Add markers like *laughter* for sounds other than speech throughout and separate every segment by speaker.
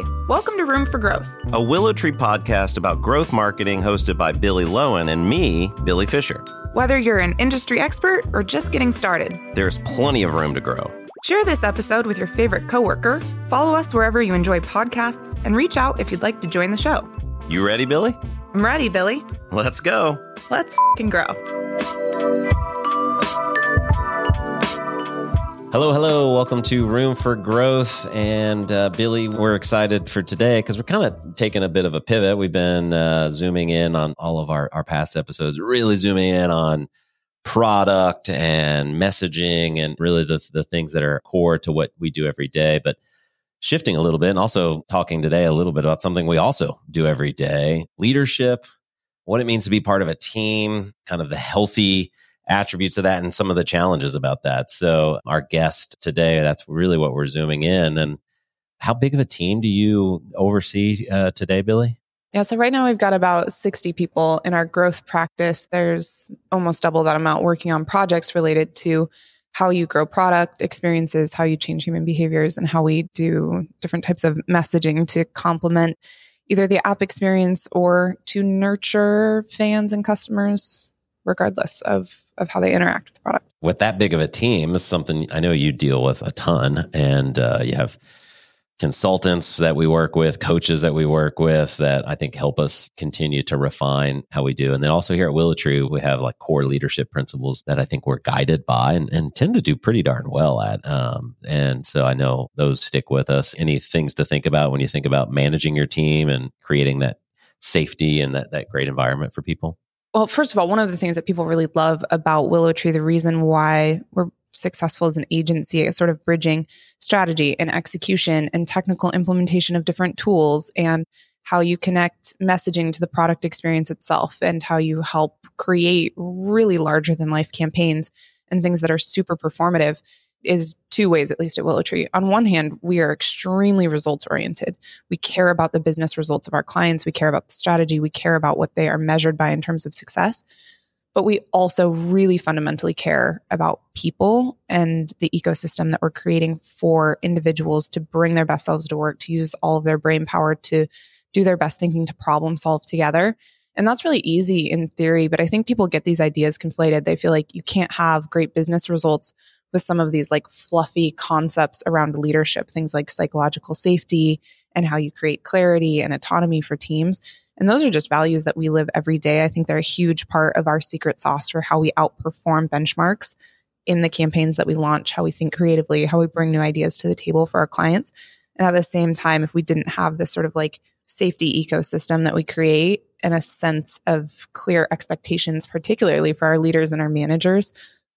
Speaker 1: Hi, welcome to Room for Growth,
Speaker 2: a WillowTree podcast about growth marketing hosted by Billy Lowen and me, Billy Fisher.
Speaker 1: Whether you're an industry expert or just getting started,
Speaker 2: there's plenty of room to grow.
Speaker 1: Share this episode with your favorite coworker, follow us wherever you enjoy podcasts, and reach out if you'd like to join the show.
Speaker 2: You ready, Billy?
Speaker 1: I'm ready, Billy.
Speaker 2: Let's go.
Speaker 1: Let's f grow.
Speaker 2: Hello, hello. Welcome to Room for Growth. And uh, Billy, we're excited for today because we're kind of taking a bit of a pivot. We've been uh, zooming in on all of our, our past episodes, really zooming in on product and messaging and really the, the things that are core to what we do every day. But shifting a little bit and also talking today a little bit about something we also do every day leadership, what it means to be part of a team, kind of the healthy attributes of that and some of the challenges about that. So, our guest today, that's really what we're zooming in. And how big of a team do you oversee uh, today, Billy?
Speaker 1: Yeah, so right now we've got about 60 people in our growth practice. There's almost double that amount working on projects related to how you grow product experiences, how you change human behaviors, and how we do different types of messaging to complement either the app experience or to nurture fans and customers, regardless of of how they interact with the product.
Speaker 2: With that big of a team, is something I know you deal with a ton, and uh, you have consultants that we work with, coaches that we work with that I think help us continue to refine how we do. And then also here at WillowTree, we have like core leadership principles that I think we're guided by and, and tend to do pretty darn well at. Um, and so I know those stick with us. Any things to think about when you think about managing your team and creating that safety and that, that great environment for people?
Speaker 1: Well, first of all, one of the things that people really love about WillowTree, the reason why we're successful as an agency is sort of bridging strategy and execution and technical implementation of different tools and how you connect messaging to the product experience itself and how you help create really larger than life campaigns and things that are super performative is two ways, at least at WillowTree. On one hand, we are extremely results oriented. We care about the business results of our clients. We care about the strategy. We care about what they are measured by in terms of success. But we also really fundamentally care about people and the ecosystem that we're creating for individuals to bring their best selves to work, to use all of their brain power to do their best thinking to problem solve together. And that's really easy in theory, but I think people get these ideas conflated. They feel like you can't have great business results with some of these like fluffy concepts around leadership, things like psychological safety and how you create clarity and autonomy for teams. And those are just values that we live every day. I think they're a huge part of our secret sauce for how we outperform benchmarks in the campaigns that we launch, how we think creatively, how we bring new ideas to the table for our clients. And at the same time, if we didn't have this sort of like safety ecosystem that we create and a sense of clear expectations, particularly for our leaders and our managers,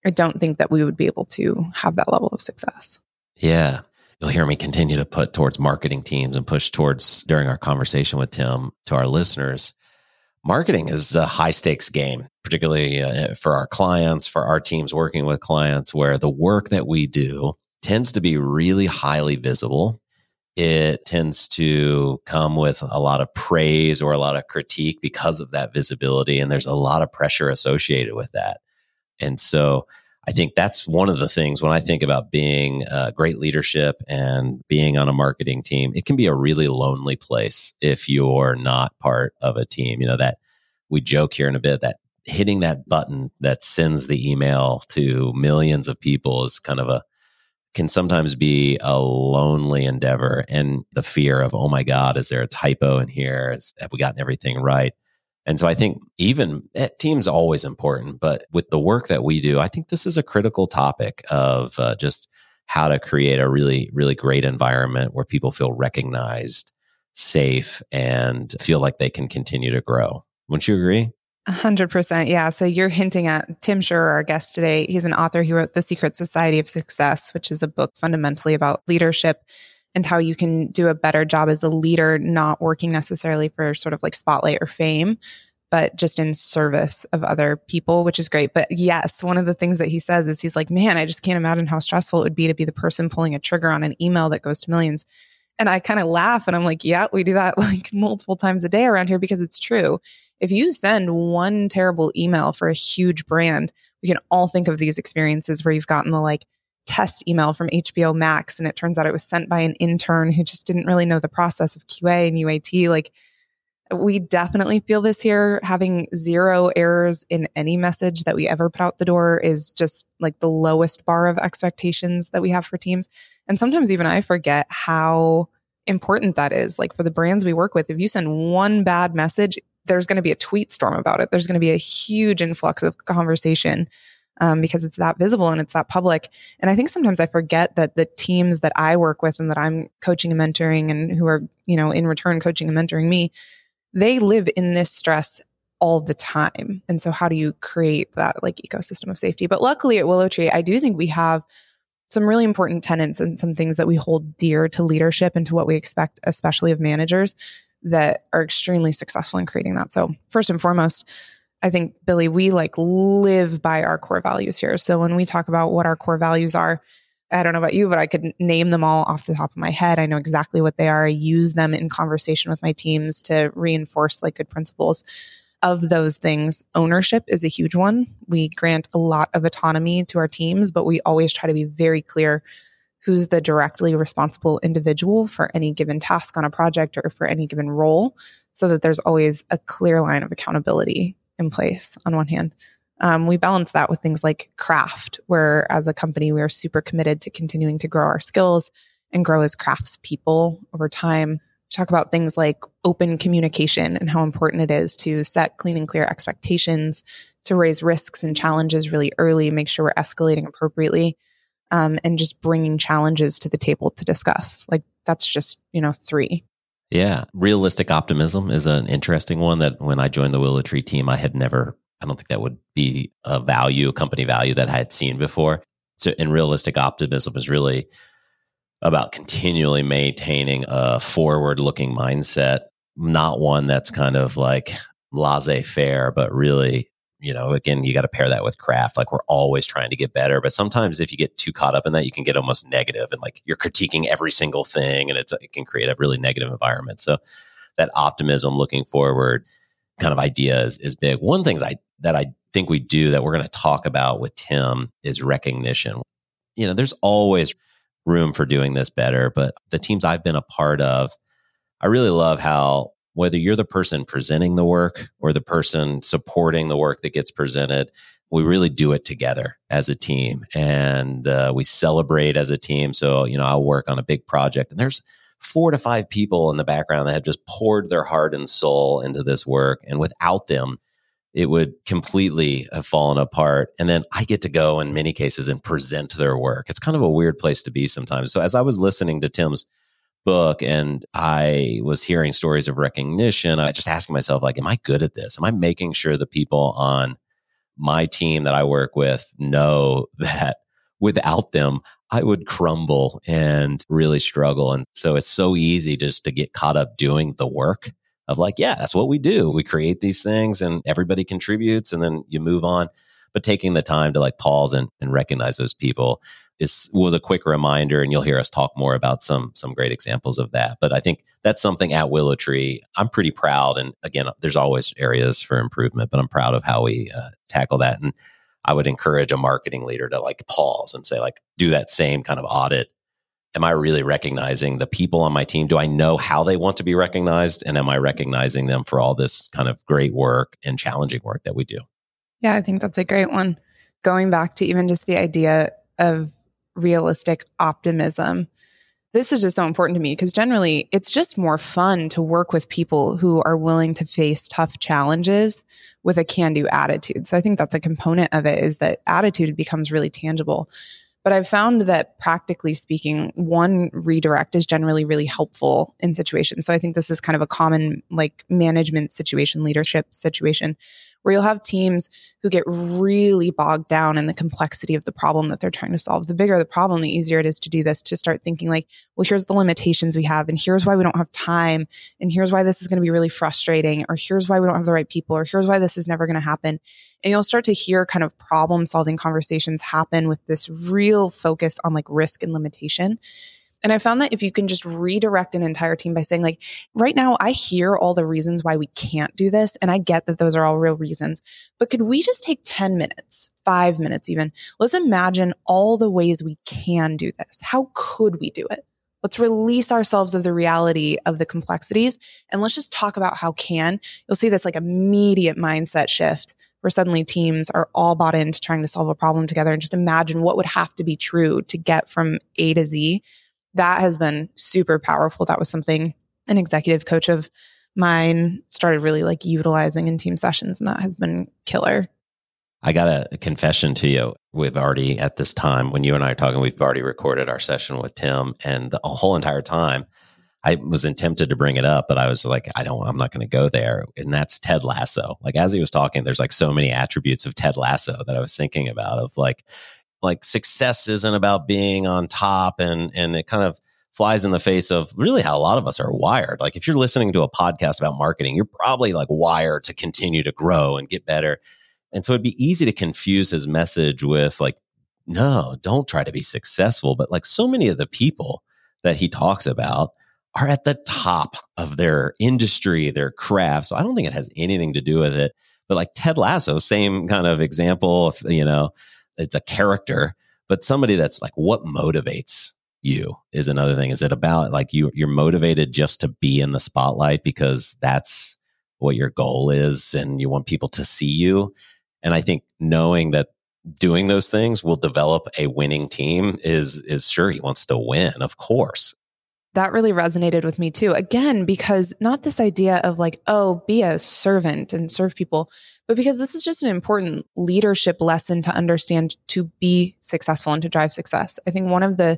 Speaker 1: I don't think that we would be able to have that level of success.
Speaker 2: Yeah. You'll hear me continue to put towards marketing teams and push towards during our conversation with Tim to our listeners. Marketing is a high stakes game, particularly uh, for our clients, for our teams working with clients, where the work that we do tends to be really highly visible. It tends to come with a lot of praise or a lot of critique because of that visibility. And there's a lot of pressure associated with that. And so I think that's one of the things when I think about being uh, great leadership and being on a marketing team, it can be a really lonely place if you're not part of a team. You know, that we joke here in a bit that hitting that button that sends the email to millions of people is kind of a, can sometimes be a lonely endeavor and the fear of, oh my God, is there a typo in here? Is, have we gotten everything right? And so I think even eh, team's always important, but with the work that we do, I think this is a critical topic of uh, just how to create a really, really great environment where people feel recognized, safe, and feel like they can continue to grow. Wouldn't you agree?
Speaker 1: 100%. Yeah. So you're hinting at Tim Schurrer, our guest today. He's an author. He wrote The Secret Society of Success, which is a book fundamentally about leadership and how you can do a better job as a leader, not working necessarily for sort of like spotlight or fame, but just in service of other people, which is great. But yes, one of the things that he says is he's like, man, I just can't imagine how stressful it would be to be the person pulling a trigger on an email that goes to millions. And I kind of laugh and I'm like, yeah, we do that *laughs* like multiple times a day around here because it's true. If you send one terrible email for a huge brand, we can all think of these experiences where you've gotten the like test email from HBO Max and it turns out it was sent by an intern who just didn't really know the process of QA and UAT. Like we definitely feel this here. Having zero errors in any message that we ever put out the door is just like the lowest bar of expectations that we have for teams. And sometimes even I forget how important that is. Like for the brands we work with, if you send one bad message, there's going to be a tweet storm about it. There's going to be a huge influx of conversation um, because it's that visible and it's that public. And I think sometimes I forget that the teams that I work with and that I'm coaching and mentoring and who are, you know, in return coaching and mentoring me, they live in this stress all the time. And so how do you create that like ecosystem of safety? But luckily at WillowTree, I do think we have some really important tenants and some things that we hold dear to leadership and to what we expect, especially of managers that are extremely successful in creating that. So first and foremost, I think Billy, we like live by our core values here. So when we talk about what our core values are, I don't know about you, but I could name them all off the top of my head. I know exactly what they are. I use them in conversation with my teams to reinforce like good principles of those things. Ownership is a huge one. We grant a lot of autonomy to our teams, but we always try to be very clear who's the directly responsible individual for any given task on a project or for any given role so that there's always a clear line of accountability in place on one hand. Um, we balance that with things like craft, where as a company, we are super committed to continuing to grow our skills and grow as crafts people over time. We talk about things like open communication and how important it is to set clean and clear expectations, to raise risks and challenges really early, make sure we're escalating appropriately, um, and just bringing challenges to the table to discuss. Like that's just, you know, three.
Speaker 2: Yeah. Realistic optimism is an interesting one that when I joined the WillowTree team, I had never I don't think that would be a value, a company value that I had seen before. So, in realistic optimism is really about continually maintaining a forward looking mindset, not one that's kind of like laissez faire, but really, you know, again, you got to pair that with craft. Like we're always trying to get better. But sometimes if you get too caught up in that, you can get almost negative and like you're critiquing every single thing and it's, it can create a really negative environment. So, that optimism looking forward kind of idea is, is big. One things I that I think we do that we're going to talk about with Tim is recognition. You know, there's always room for doing this better, but the teams I've been a part of, I really love how whether you're the person presenting the work or the person supporting the work that gets presented, we really do it together as a team and uh, we celebrate as a team. So, you know, I'll work on a big project and there's four to five people in the background that have just poured their heart and soul into this work. And without them, it would completely have fallen apart. And then I get to go in many cases and present their work. It's kind of a weird place to be sometimes. So as I was listening to Tim's book and I was hearing stories of recognition, I just asking myself, like, am I good at this? Am I making sure the people on my team that I work with know *laughs* that without them, I would crumble and really struggle. And so it's so easy just to get caught up doing the work of like, yeah, that's what we do. We create these things and everybody contributes and then you move on. But taking the time to like pause and, and recognize those people is was a quick reminder and you'll hear us talk more about some some great examples of that. But I think that's something at WillowTree. I'm pretty proud. And again, there's always areas for improvement, but I'm proud of how we uh, tackle that. And I would encourage a marketing leader to like pause and say, like, do that same kind of audit am I really recognizing the people on my team? Do I know how they want to be recognized? And am I recognizing them for all this kind of great work and challenging work that we do?
Speaker 1: Yeah, I think that's a great one. Going back to even just the idea of realistic optimism. This is just so important to me because generally it's just more fun to work with people who are willing to face tough challenges with a can do attitude. So I think that's a component of it is that attitude becomes really tangible. But I've found that practically speaking, one redirect is generally really helpful in situations. So I think this is kind of a common like management situation, leadership situation where you'll have teams who get really bogged down in the complexity of the problem that they're trying to solve. The bigger the problem, the easier it is to do this, to start thinking like, well, here's the limitations we have, and here's why we don't have time, and here's why this is going to be really frustrating, or here's why we don't have the right people, or here's why this is never going to happen. And you'll start to hear kind of problem solving conversations happen with this real focus on like risk and limitation. And I found that if you can just redirect an entire team by saying, like, right now, I hear all the reasons why we can't do this. And I get that those are all real reasons. But could we just take 10 minutes, five minutes even? Let's imagine all the ways we can do this. How could we do it? Let's release ourselves of the reality of the complexities and let's just talk about how can. You'll see this like immediate mindset shift where suddenly teams are all bought into trying to solve a problem together and just imagine what would have to be true to get from A to Z. That has been super powerful. That was something an executive coach of mine started really like utilizing in team sessions and that has been killer.
Speaker 2: I got a confession to you. We've already, at this time, when you and I are talking, we've already recorded our session with Tim. And the whole entire time, I was tempted to bring it up, but I was like, I don't, I'm not going to go there. And that's Ted Lasso. Like, as he was talking, there's like so many attributes of Ted Lasso that I was thinking about of like, like success isn't about being on top and, and it kind of, flies in the face of really how a lot of us are wired. Like if you're listening to a podcast about marketing, you're probably like wired to continue to grow and get better. And so it'd be easy to confuse his message with like, no, don't try to be successful. But like so many of the people that he talks about are at the top of their industry, their craft. So I don't think it has anything to do with it. But like Ted Lasso, same kind of example. You know, it's a character, but somebody that's like, what motivates you is another thing. Is it about like you, you're motivated just to be in the spotlight because that's what your goal is and you want people to see you? And I think knowing that doing those things will develop a winning team is is sure he wants to win, of course.
Speaker 1: That really resonated with me too. Again, because not this idea of like, oh, be a servant and serve people, but because this is just an important leadership lesson to understand to be successful and to drive success. I think one of the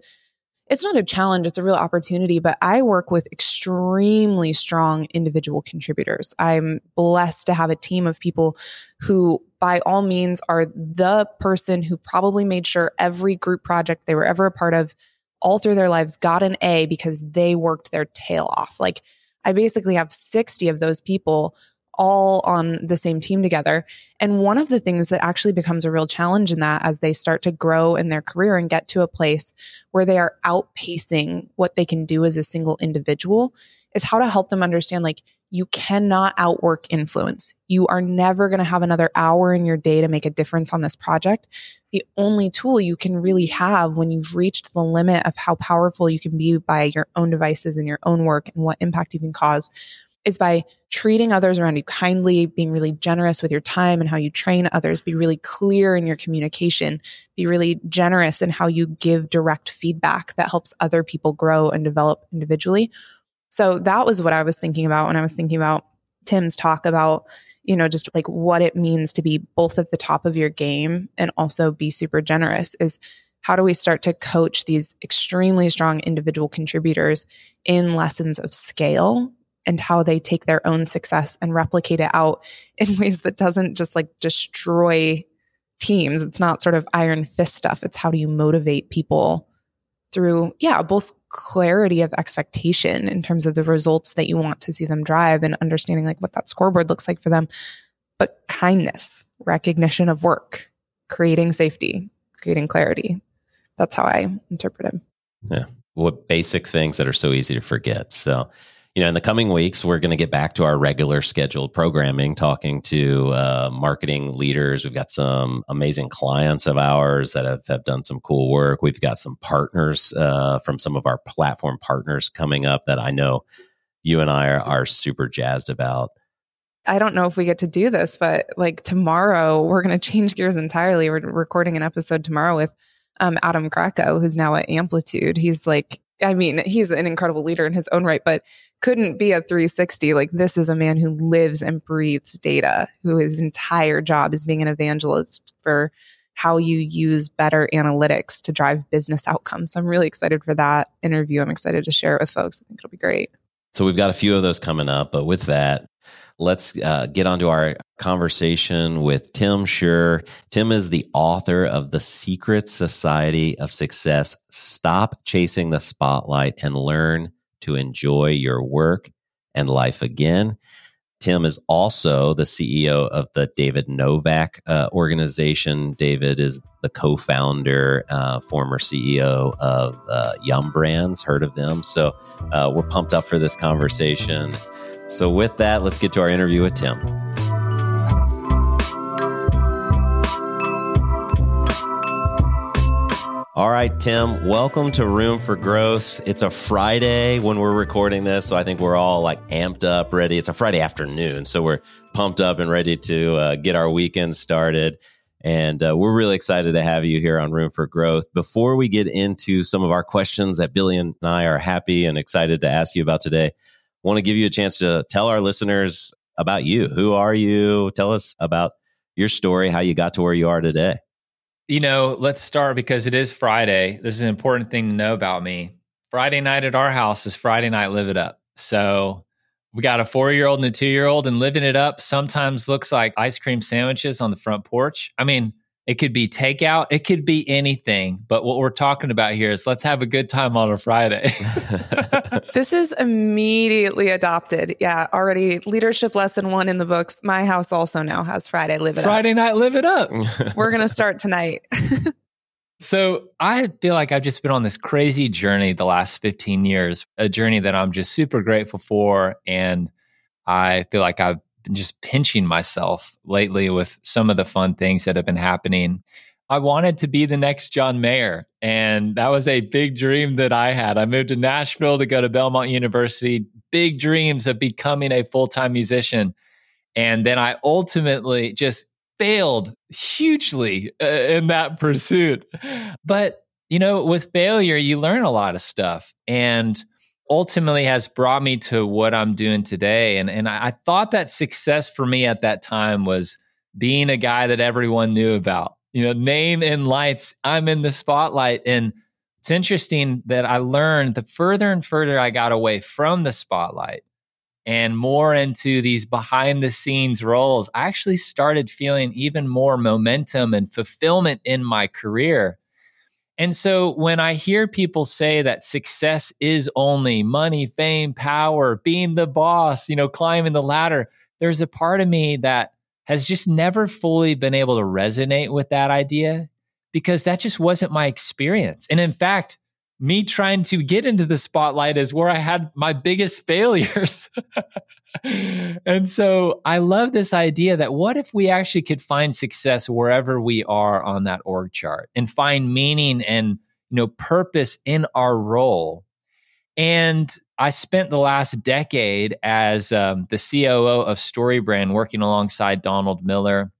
Speaker 1: it's not a challenge, it's a real opportunity, but I work with extremely strong individual contributors. I'm blessed to have a team of people who, by all means, are the person who probably made sure every group project they were ever a part of all through their lives got an A because they worked their tail off. Like, I basically have 60 of those people all on the same team together. And one of the things that actually becomes a real challenge in that as they start to grow in their career and get to a place where they are outpacing what they can do as a single individual is how to help them understand like you cannot outwork influence. You are never going to have another hour in your day to make a difference on this project. The only tool you can really have when you've reached the limit of how powerful you can be by your own devices and your own work and what impact you can cause is by treating others around you kindly, being really generous with your time and how you train others, be really clear in your communication, be really generous in how you give direct feedback that helps other people grow and develop individually. So that was what I was thinking about when I was thinking about Tim's talk about, you know, just like what it means to be both at the top of your game and also be super generous is how do we start to coach these extremely strong individual contributors in lessons of scale and how they take their own success and replicate it out *laughs* in ways that doesn't just like destroy teams. It's not sort of iron fist stuff. It's how do you motivate people through, yeah, both clarity of expectation in terms of the results that you want to see them drive and understanding like what that scoreboard looks like for them, but kindness, recognition of work, creating safety, creating clarity. That's how I interpret it.
Speaker 2: Yeah. What basic things that are so easy to forget. So, you know, in the coming weeks, we're going to get back to our regular scheduled programming, talking to uh, marketing leaders. We've got some amazing clients of ours that have, have done some cool work. We've got some partners uh, from some of our platform partners coming up that I know you and I are, are super jazzed about.
Speaker 1: I don't know if we get to do this, but like tomorrow, we're going to change gears entirely. We're recording an episode tomorrow with um, Adam Greco, who's now at Amplitude. He's like I mean, he's an incredible leader in his own right, but couldn't be a 360. Like, this is a man who lives and breathes data, who his entire job is being an evangelist for how you use better analytics to drive business outcomes. So I'm really excited for that interview. I'm excited to share it with folks. I think it'll be great.
Speaker 2: So we've got a few of those coming up, but with that, let's uh, get onto our conversation with Tim Schurr. Tim is the author of The Secret Society of Success. Stop chasing the spotlight and learn to enjoy your work and life again. Tim is also the CEO of the David Novak uh, organization. David is the co founder, uh, former CEO of uh, Yum Brands. Heard of them? So uh, we're pumped up for this conversation. So, with that, let's get to our interview with Tim. All right, Tim, welcome to Room for Growth. It's a Friday when we're recording this, so I think we're all like amped up, ready. It's a Friday afternoon, so we're pumped up and ready to uh, get our weekend started. And uh, we're really excited to have you here on Room for Growth. Before we get into some of our questions that Billy and I are happy and excited to ask you about today, want to give you a chance to tell our listeners about you. Who are you? Tell us about your story, how you got to where you are today
Speaker 3: you know, let's start because it is Friday. This is an important thing to know about me. Friday night at our house is Friday night live it up. So we got a four year old and a two year old, and living it up sometimes looks like ice cream sandwiches on the front porch. I mean, it could be takeout. It could be anything. But what we're talking about here is let's have a good time on a Friday. *laughs* *laughs*
Speaker 1: this is immediately adopted. Yeah, already leadership lesson one in the books. My house also now has Friday Live It
Speaker 3: Friday
Speaker 1: Up.
Speaker 3: Friday night Live It Up. *laughs*
Speaker 1: we're going to start tonight.
Speaker 3: so I feel like I've just been on this crazy journey the last 15 years, a journey that I'm just super grateful for. And I feel like I've just pinching myself lately with some of the fun things that have been happening. I wanted to be the next John Mayer, and that was a big dream that I had. I moved to Nashville to go to Belmont University, big dreams of becoming a full time musician. And then I ultimately just failed hugely uh, in that pursuit. But, you know, with failure, you learn a lot of stuff. And ultimately has brought me to what I'm doing today. And and I, I thought that success for me at that time was being a guy that everyone knew about. You know, name and lights. I'm in the spotlight. And it's interesting that I learned the further and further I got away from the spotlight and more into these behind the scenes roles, I actually started feeling even more momentum and fulfillment in my career and so when I hear people say that success is only money, fame, power, being the boss, you know, climbing the ladder, there's a part of me that has just never fully been able to resonate with that idea because that just wasn't my experience. And in fact, me trying to get into the spotlight is where I had my biggest *laughs* failures. and so I love this idea that what if we actually could find success wherever we are on that org chart and find meaning and you know purpose in our role. And I spent the last decade as um, the COO of StoryBrand working alongside Donald Miller.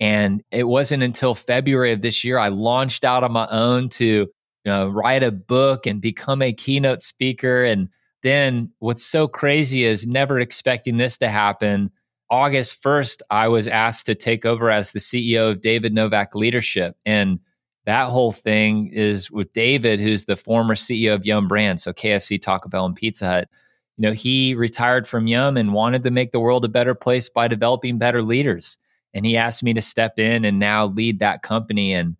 Speaker 3: And it wasn't until February of this year I launched out on my own to Uh, write a book and become a keynote speaker. And then what's so crazy is never expecting this to happen. August 1st, I was asked to take over as the CEO of David Novak Leadership. And that whole thing is with David, who's the former CEO of Yum Brand, so KFC, Taco Bell, and Pizza Hut. You know, he retired from Yum and wanted to make the world a better place by developing better leaders. And he asked me to step in and now lead that company. And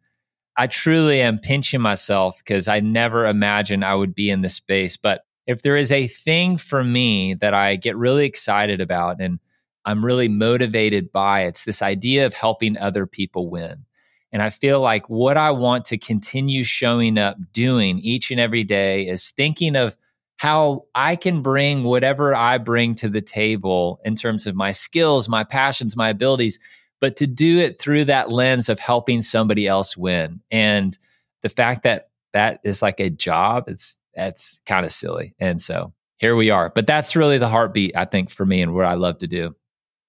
Speaker 3: I truly am pinching myself because I never imagined I would be in this space. But if there is a thing for me that I get really excited about and I'm really motivated by, it's this idea of helping other people win. And I feel like what I want to continue showing up doing each and every day is thinking of how I can bring whatever I bring to the table in terms of my skills, my passions, my abilities but to do it through that lens of helping somebody else win. And the fact that that is like a job, it's that's kind of silly. And so here we are. But that's really the heartbeat, I think, for me and what I love to do.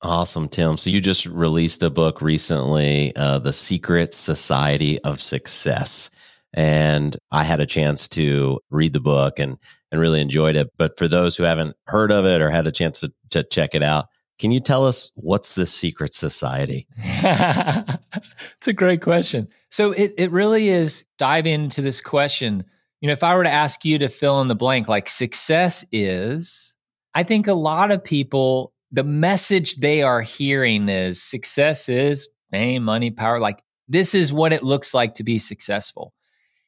Speaker 2: Awesome, Tim. So you just released a book recently, uh, The Secret Society of Success. And I had a chance to read the book and and really enjoyed it. But for those who haven't heard of it or had a chance to, to check it out, can you tell us what's the secret society? *laughs*
Speaker 3: it's a great question. So it, it really is dive into this question. You know, if I were to ask you to fill in the blank, like success is, I think a lot of people, the message they are hearing is success is fame, money, power. Like this is what it looks like to be successful.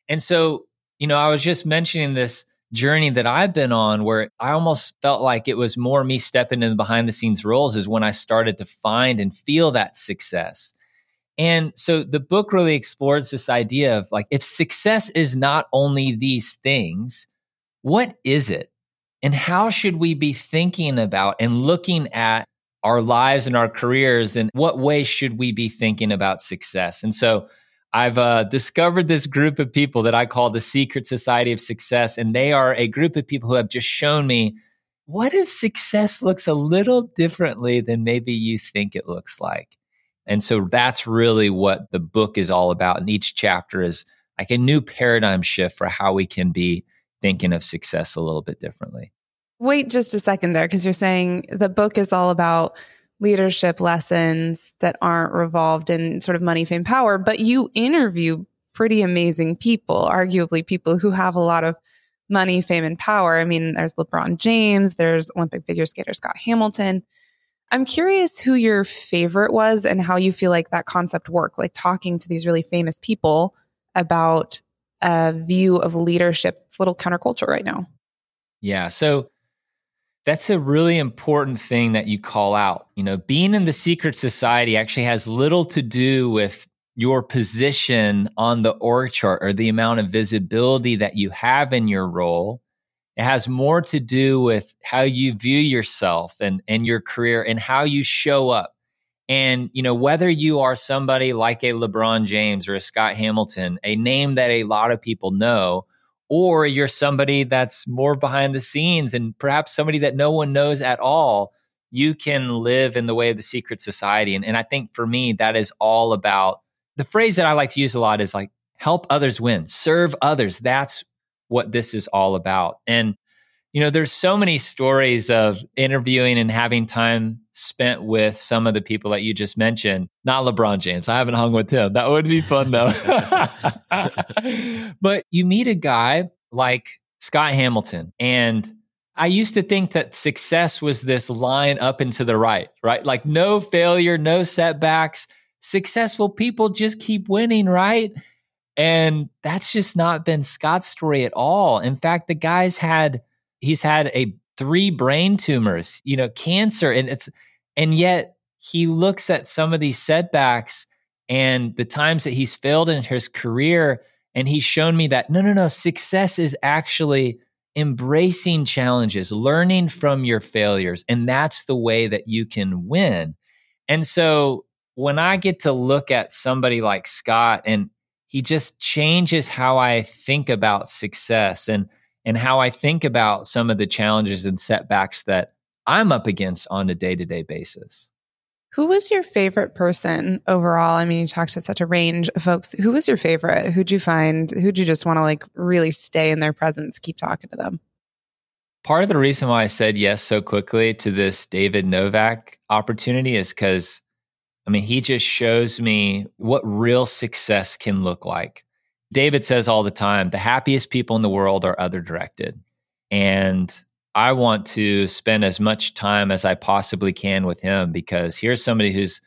Speaker 3: And so, you know, I was just mentioning this journey that I've been on where I almost felt like it was more me stepping in the behind the scenes roles is when I started to find and feel that success. And so the book really explores this idea of like, if success is not only these things, what is it? And how should we be thinking about and looking at our lives and our careers? And what way should we be thinking about success? And so I've uh, discovered this group of people that I call the Secret Society of Success. And they are a group of people who have just shown me what if success looks a little differently than maybe you think it looks like? And so that's really what the book is all about. And each chapter is like a new paradigm shift for how we can be thinking of success a little bit differently.
Speaker 1: Wait just a second there, because you're saying the book is all about leadership lessons that aren't revolved in sort of money, fame, power, but you interview pretty amazing people, arguably people who have a lot of money, fame, and power. I mean, there's LeBron James, there's Olympic figure skater Scott Hamilton. I'm curious who your favorite was and how you feel like that concept worked, like talking to these really famous people about a view of leadership that's a little counterculture right now.
Speaker 3: Yeah. So that's a really important thing that you call out. You know, being in the secret society actually has little to do with your position on the org chart or the amount of visibility that you have in your role. It has more to do with how you view yourself and, and your career and how you show up. And, you know, whether you are somebody like a LeBron James or a Scott Hamilton, a name that a lot of people know, or you're somebody that's more behind the scenes and perhaps somebody that no one knows at all, you can live in the way of the secret society. And, and I think for me, that is all about the phrase that I like to use a lot is like help others win, serve others. That's what this is all about. And you know, there's so many stories of interviewing and having time spent with some of the people that you just mentioned. Not LeBron James. I haven't hung with him. That would be fun though. *laughs* but you meet a guy like Scott Hamilton and I used to think that success was this line up and to the right, right? Like no failure, no setbacks. Successful people just keep winning, right? And that's just not been Scott's story at all. In fact, the guy's had he's had a three brain tumors, you know, cancer, and it's and yet he looks at some of these setbacks and the times that he's failed in his career, and he's shown me that no, no, no, success is actually embracing challenges, learning from your failures, and that's the way that you can win. And so when I get to look at somebody like Scott and he just changes how I think about success and and how I think about some of the challenges and setbacks that I'm up against on a day to day basis.
Speaker 1: Who was your favorite person overall? I mean, you talked to such a range of folks. Who was your favorite? Who'd you find? Who'd you just want to like really stay in their presence, keep talking to them?
Speaker 3: Part of the reason why I said yes so quickly to this David Novak opportunity is because, I mean, he just shows me what real success can look like. David says all the time the happiest people in the world are other directed. And I want to spend as much time as I possibly can with him because here's somebody who's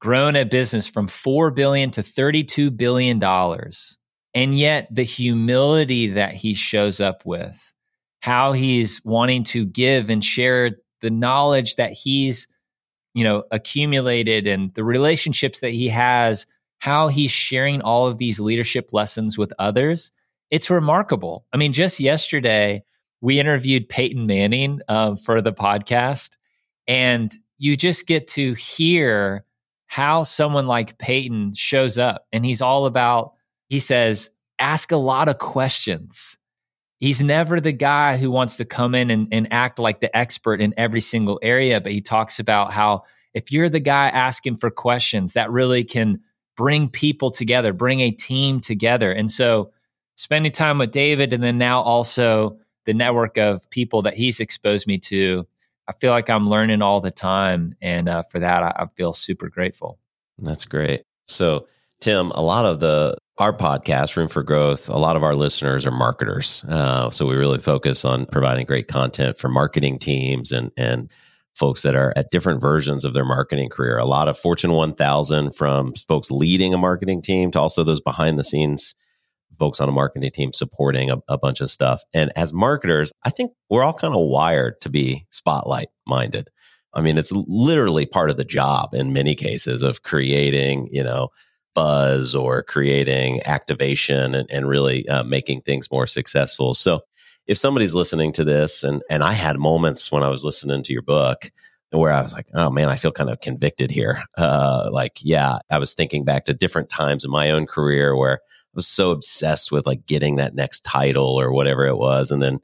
Speaker 3: grown a business from 4 billion to 32 billion dollars. And yet the humility that he shows up with, how he's wanting to give and share the knowledge that he's you know accumulated and the relationships that he has how he's sharing all of these leadership lessons with others. It's remarkable. I mean, just yesterday, we interviewed Peyton Manning uh, for the podcast, and you just get to hear how someone like Peyton shows up. And he's all about, he says, ask a lot of questions. He's never the guy who wants to come in and, and act like the expert in every single area, but he talks about how if you're the guy asking for questions, that really can bring people together, bring a team together. And so spending time with David and then now also the network of people that he's exposed me to, I feel like I'm learning all the time. And uh, for that, I, I feel super grateful.
Speaker 2: That's great. So, Tim, a lot of the our podcast, Room for Growth, a lot of our listeners are marketers. Uh, so we really focus on providing great content for marketing teams and and folks that are at different versions of their marketing career. A lot of Fortune 1000 from folks leading a marketing team to also those behind the scenes folks on a marketing team supporting a, a bunch of stuff. And as marketers, I think we're all kind of wired to be spotlight minded. I mean, it's literally part of the job in many cases of creating, you know, buzz or creating activation and, and really uh, making things more successful. So if somebody's listening to this and, and I had moments when I was listening to your book where I was like, oh man, I feel kind of convicted here. Uh, like, yeah, I was thinking back to different times in my own career where I was so obsessed with like getting that next title or whatever it was. And then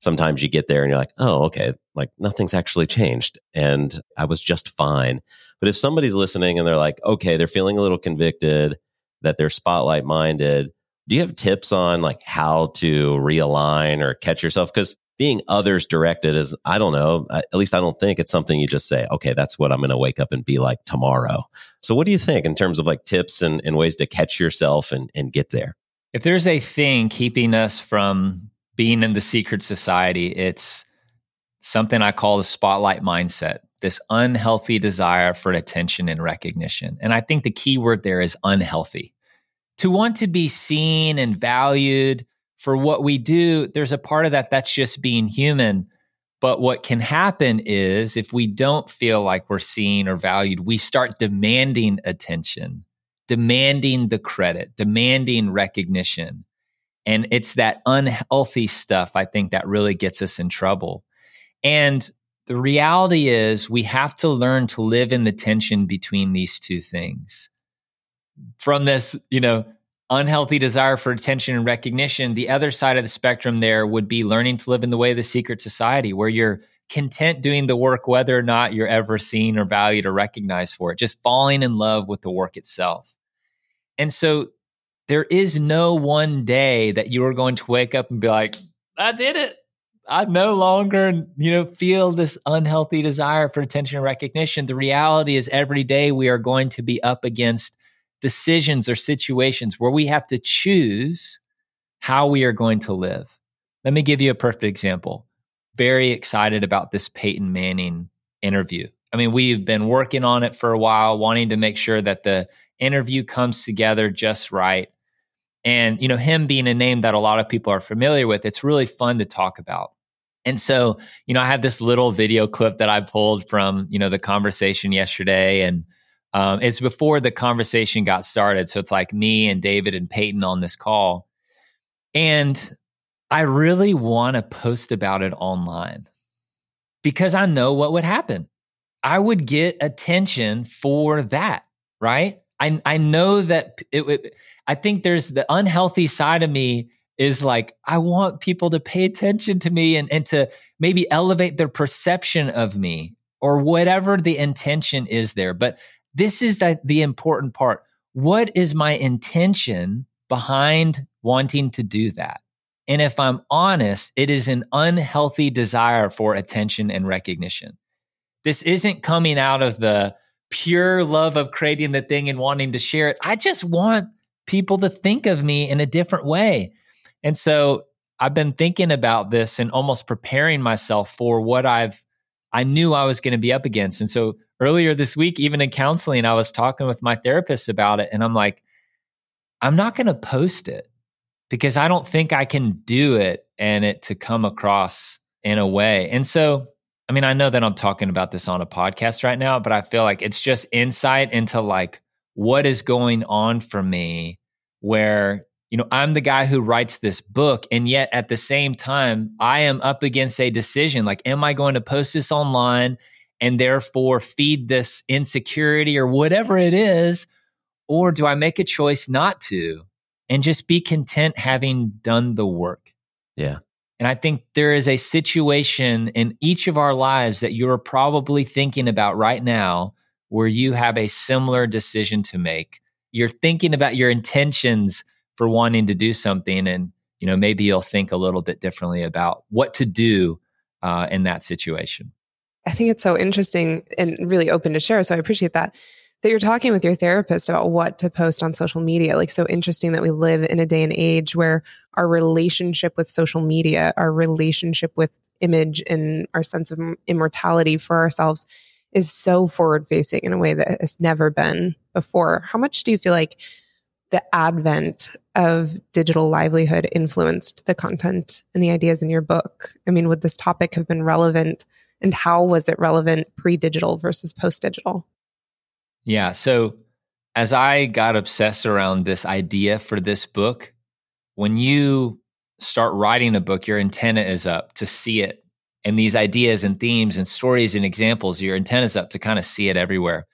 Speaker 2: sometimes you get there and you're like, oh, okay, like nothing's actually changed. And I was just fine. But if somebody's listening and they're like, okay, they're feeling a little convicted, that they're spotlight minded, do you have tips on like how to realign or catch yourself? Because being others directed is, I don't know, at least I don't think it's something you just say, okay, that's what I'm going to wake up and be like tomorrow. So what do you think in terms of like tips and, and ways to catch yourself and, and get there?
Speaker 3: If there's a thing keeping us from being in the secret society, it's something I call the spotlight mindset, this unhealthy desire for attention and recognition. And I think the key word there is unhealthy. To want to be seen and valued for what we do, there's a part of that that's just being human. But what can happen is if we don't feel like we're seen or valued, we start demanding attention, demanding the credit, demanding recognition. And it's that unhealthy stuff, I think, that really gets us in trouble. And the reality is, we have to learn to live in the tension between these two things. From this, you know, unhealthy desire for attention and recognition, the other side of the spectrum there would be learning to live in the way of the secret society, where you're content doing the work, whether or not you're ever seen or valued or recognized for it, just falling in love with the work itself. And so there is no one day that you are going to wake up and be like, I did it. I no longer, you know, feel this unhealthy desire for attention and recognition. The reality is every day we are going to be up against decisions or situations where we have to choose how we are going to live. Let me give you a perfect example. Very excited about this Peyton Manning interview. I mean, we've been working on it for a while, wanting to make sure that the interview comes together just right. And, you know, him being a name that a lot of people are familiar with, it's really fun to talk about. And so, you know, I have this little video clip that I pulled from, you know, the conversation yesterday. And um, it's before the conversation got started. So it's like me and David and Peyton on this call. And I really want to post about it online because I know what would happen. I would get attention for that, right? I I know that it, it, I think there's the unhealthy side of me is like I want people to pay attention to me and and to maybe elevate their perception of me or whatever the intention is there. But this is the, the important part. What is my intention behind wanting to do that? And if I'm honest, it is an unhealthy desire for attention and recognition. This isn't coming out of the pure love of creating the thing and wanting to share it. I just want people to think of me in a different way. And so I've been thinking about this and almost preparing myself for what I've I knew I was going to be up against. And so earlier this week, even in counseling, I was talking with my therapist about it. And I'm like, I'm not going to post it because I don't think I can do it and it to come across in a way. And so I mean, I know that I'm talking about this on a podcast right now, but I feel like it's just insight into like what is going on for me where you know, I'm the guy who writes this book and yet at the same time I am up against a decision like am I going to post this online and therefore feed this insecurity or whatever it is or do I make a choice not to and just be content having done the work?
Speaker 2: Yeah.
Speaker 3: And I think there is a situation in each of our lives that you're probably thinking about right now where you have a similar decision to make. You're thinking about your intentions for wanting to do something, and you know maybe you'll think a little bit differently about what to do uh, in that situation.
Speaker 1: I think it's so interesting and really open to share. So I appreciate that that you're talking with your therapist about what to post on social media. Like, so interesting that we live in a day and age where our relationship with social media, our relationship with image, and our sense of immortality for ourselves is so forward facing in a way that has never been before. How much do you feel like
Speaker 4: the advent of digital livelihood influenced the content and the ideas in your book? I mean, would this topic have been relevant and how was it relevant pre digital versus post digital?
Speaker 3: Yeah. So, as I got obsessed around this idea for this book, when you start writing a book, your antenna is up to see it. And these ideas and themes and stories and examples, your antenna is up to kind of see it everywhere.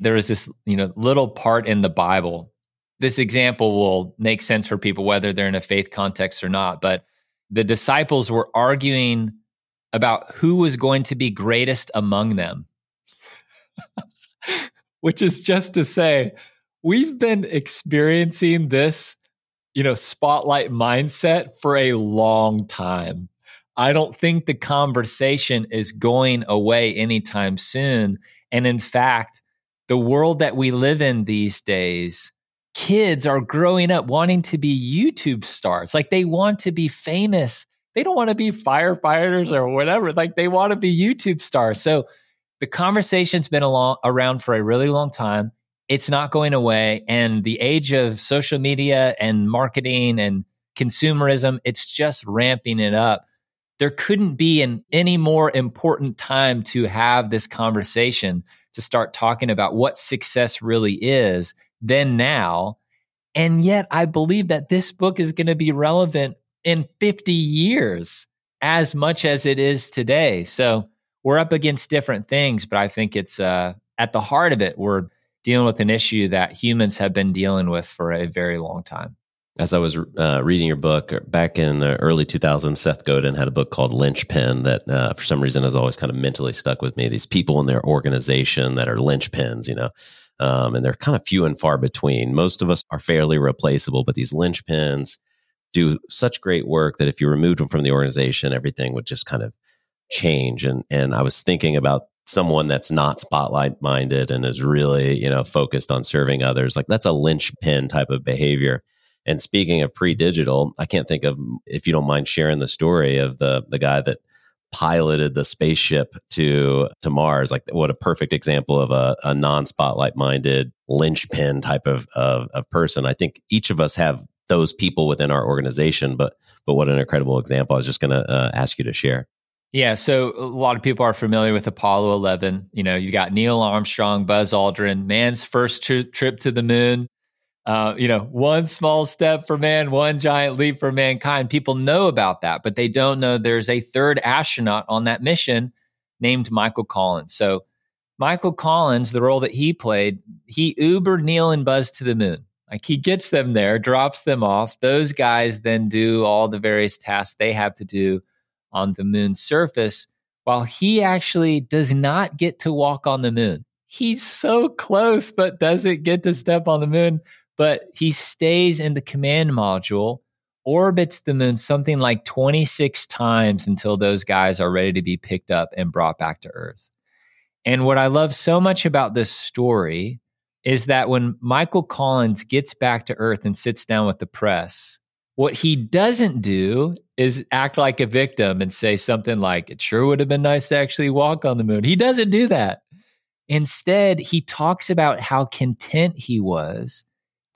Speaker 3: There is this, you know, little part in the Bible. This example will make sense for people whether they're in a faith context or not. But the disciples were arguing about who was going to be greatest among them. *laughs* Which is just to say, we've been experiencing this you know, spotlight mindset for a long time. I don't think the conversation is going away anytime soon. And in fact, the world that we live in these days, kids are growing up wanting to be YouTube stars. Like they want to be famous. They don't want to be firefighters or whatever. Like they want to be YouTube stars. So the conversation's been along, around for a really long time it's not going away. And the age of social media and marketing and consumerism, it's just ramping it up. There couldn't be an any more important time to have this conversation to start talking about what success really is than now. And yet, I believe that this book is going to be relevant in 50 years as much as it is today. So we're up against different things, but I think it's uh, at the heart of it, we're dealing with an issue that humans have been dealing with for a very long time.
Speaker 2: As I was uh, reading your book back in the early 2000s, Seth Godin had a book called Linchpin that, uh, for some reason, has always kind of mentally stuck with me. These people in their organization that are linchpins, you know, um, and they're kind of few and far between. Most of us are fairly replaceable, but these linchpins do such great work that if you removed them from the organization, everything would just kind of change. And and I was thinking about someone that's not spotlight minded and is really, you know, focused on serving others. Like that's a linchpin type of behavior. And speaking of pre-digital, I can't think of if you don't mind sharing the story of the the guy that piloted the spaceship to to Mars. Like what a perfect example of a, a non-spotlight minded linchpin type of, of of person. I think each of us have those people within our organization, but but what an incredible example. I was just going to uh, ask you to share.
Speaker 3: Yeah, so a lot of people are familiar with Apollo 11. You know, you got Neil Armstrong, Buzz Aldrin, man's first tri- trip to the moon. Uh, you know, one small step for man, one giant leap for mankind. People know about that, but they don't know there's a third astronaut on that mission named Michael Collins. So, Michael Collins, the role that he played, he Ubered Neil and Buzz to the moon. Like he gets them there, drops them off. Those guys then do all the various tasks they have to do on the moon's surface, while he actually does not get to walk on the moon. He's so close, but doesn't get to step on the moon. But he stays in the command module, orbits the moon something like 26 times until those guys are ready to be picked up and brought back to Earth. And what I love so much about this story is that when Michael Collins gets back to Earth and sits down with the press, what he doesn't do is act like a victim and say something like, it sure would have been nice to actually walk on the moon. He doesn't do that. Instead, he talks about how content he was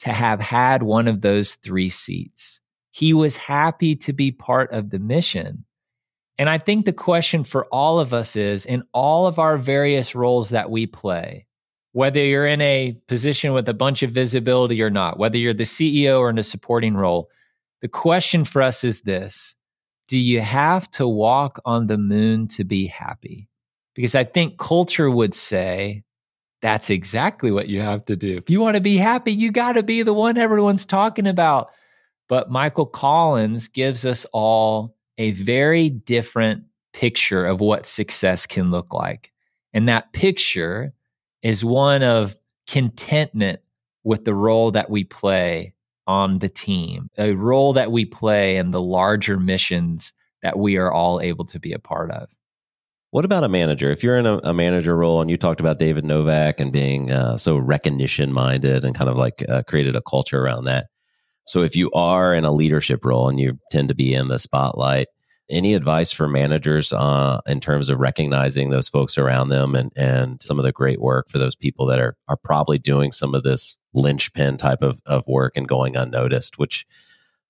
Speaker 3: to have had one of those three seats. He was happy to be part of the mission. And I think the question for all of us is in all of our various roles that we play, whether you're in a position with a bunch of visibility or not, whether you're the CEO or in a supporting role, the question for us is this Do you have to walk on the moon to be happy? Because I think culture would say that's exactly what you have to do. If you want to be happy, you got to be the one everyone's talking about. But Michael Collins gives us all a very different picture of what success can look like. And that picture is one of contentment with the role that we play on the team, a role that we play in the larger missions that we are all able to be a part of.
Speaker 2: What about a manager? If you're in a, a manager role and you talked about David Novak and being uh, so recognition minded and kind of like uh, created a culture around that. So if you are in a leadership role and you tend to be in the spotlight, any advice for managers uh, in terms of recognizing those folks around them and, and some of the great work for those people that are, are probably doing some of this linchpin type of, of work and going unnoticed, which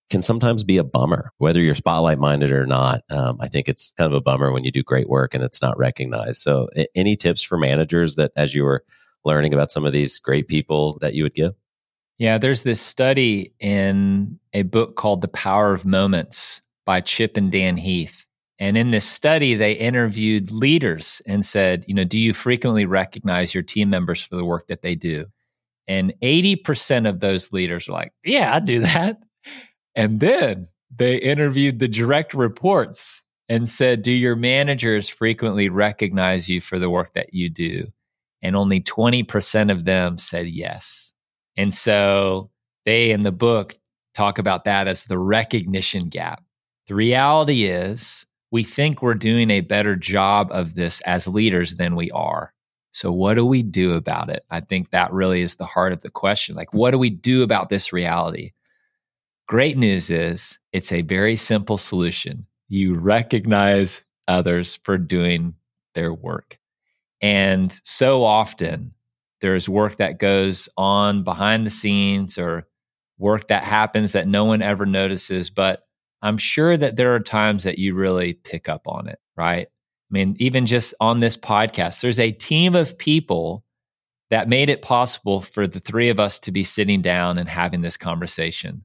Speaker 2: can sometimes be a bummer, whether you're spotlight minded or not. Um, I think it's kind of a bummer when you do great work and it's not recognized. So, any tips for managers that as you were learning about some of these great people that you would give?
Speaker 3: Yeah, there's this study in a book called The Power of Moments by Chip and Dan Heath. And in this study, they interviewed leaders and said, you know, do you frequently recognize your team members for the work that they do? And 80% of those leaders are like, yeah, I do that. And then they interviewed the direct reports and said, do your managers frequently recognize you for the work that you do? And only 20% of them said yes. And so they in the book talk about that as the recognition gap. The reality is, we think we're doing a better job of this as leaders than we are. So, what do we do about it? I think that really is the heart of the question. Like, what do we do about this reality? Great news is it's a very simple solution. You recognize others for doing their work. And so often, there's work that goes on behind the scenes or work that happens that no one ever notices. But I'm sure that there are times that you really pick up on it, right? I mean, even just on this podcast, there's a team of people that made it possible for the three of us to be sitting down and having this conversation.